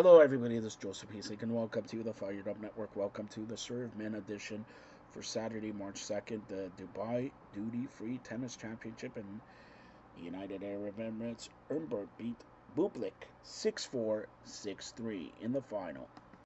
Hello, everybody. This is Joseph Heasley, and welcome to the Fired Up Network. Welcome to the Serve Men edition for Saturday, March 2nd, the Dubai Duty Free Tennis Championship in United Arab Emirates. Humbert beat Bublik 6 4 6 3 in the final.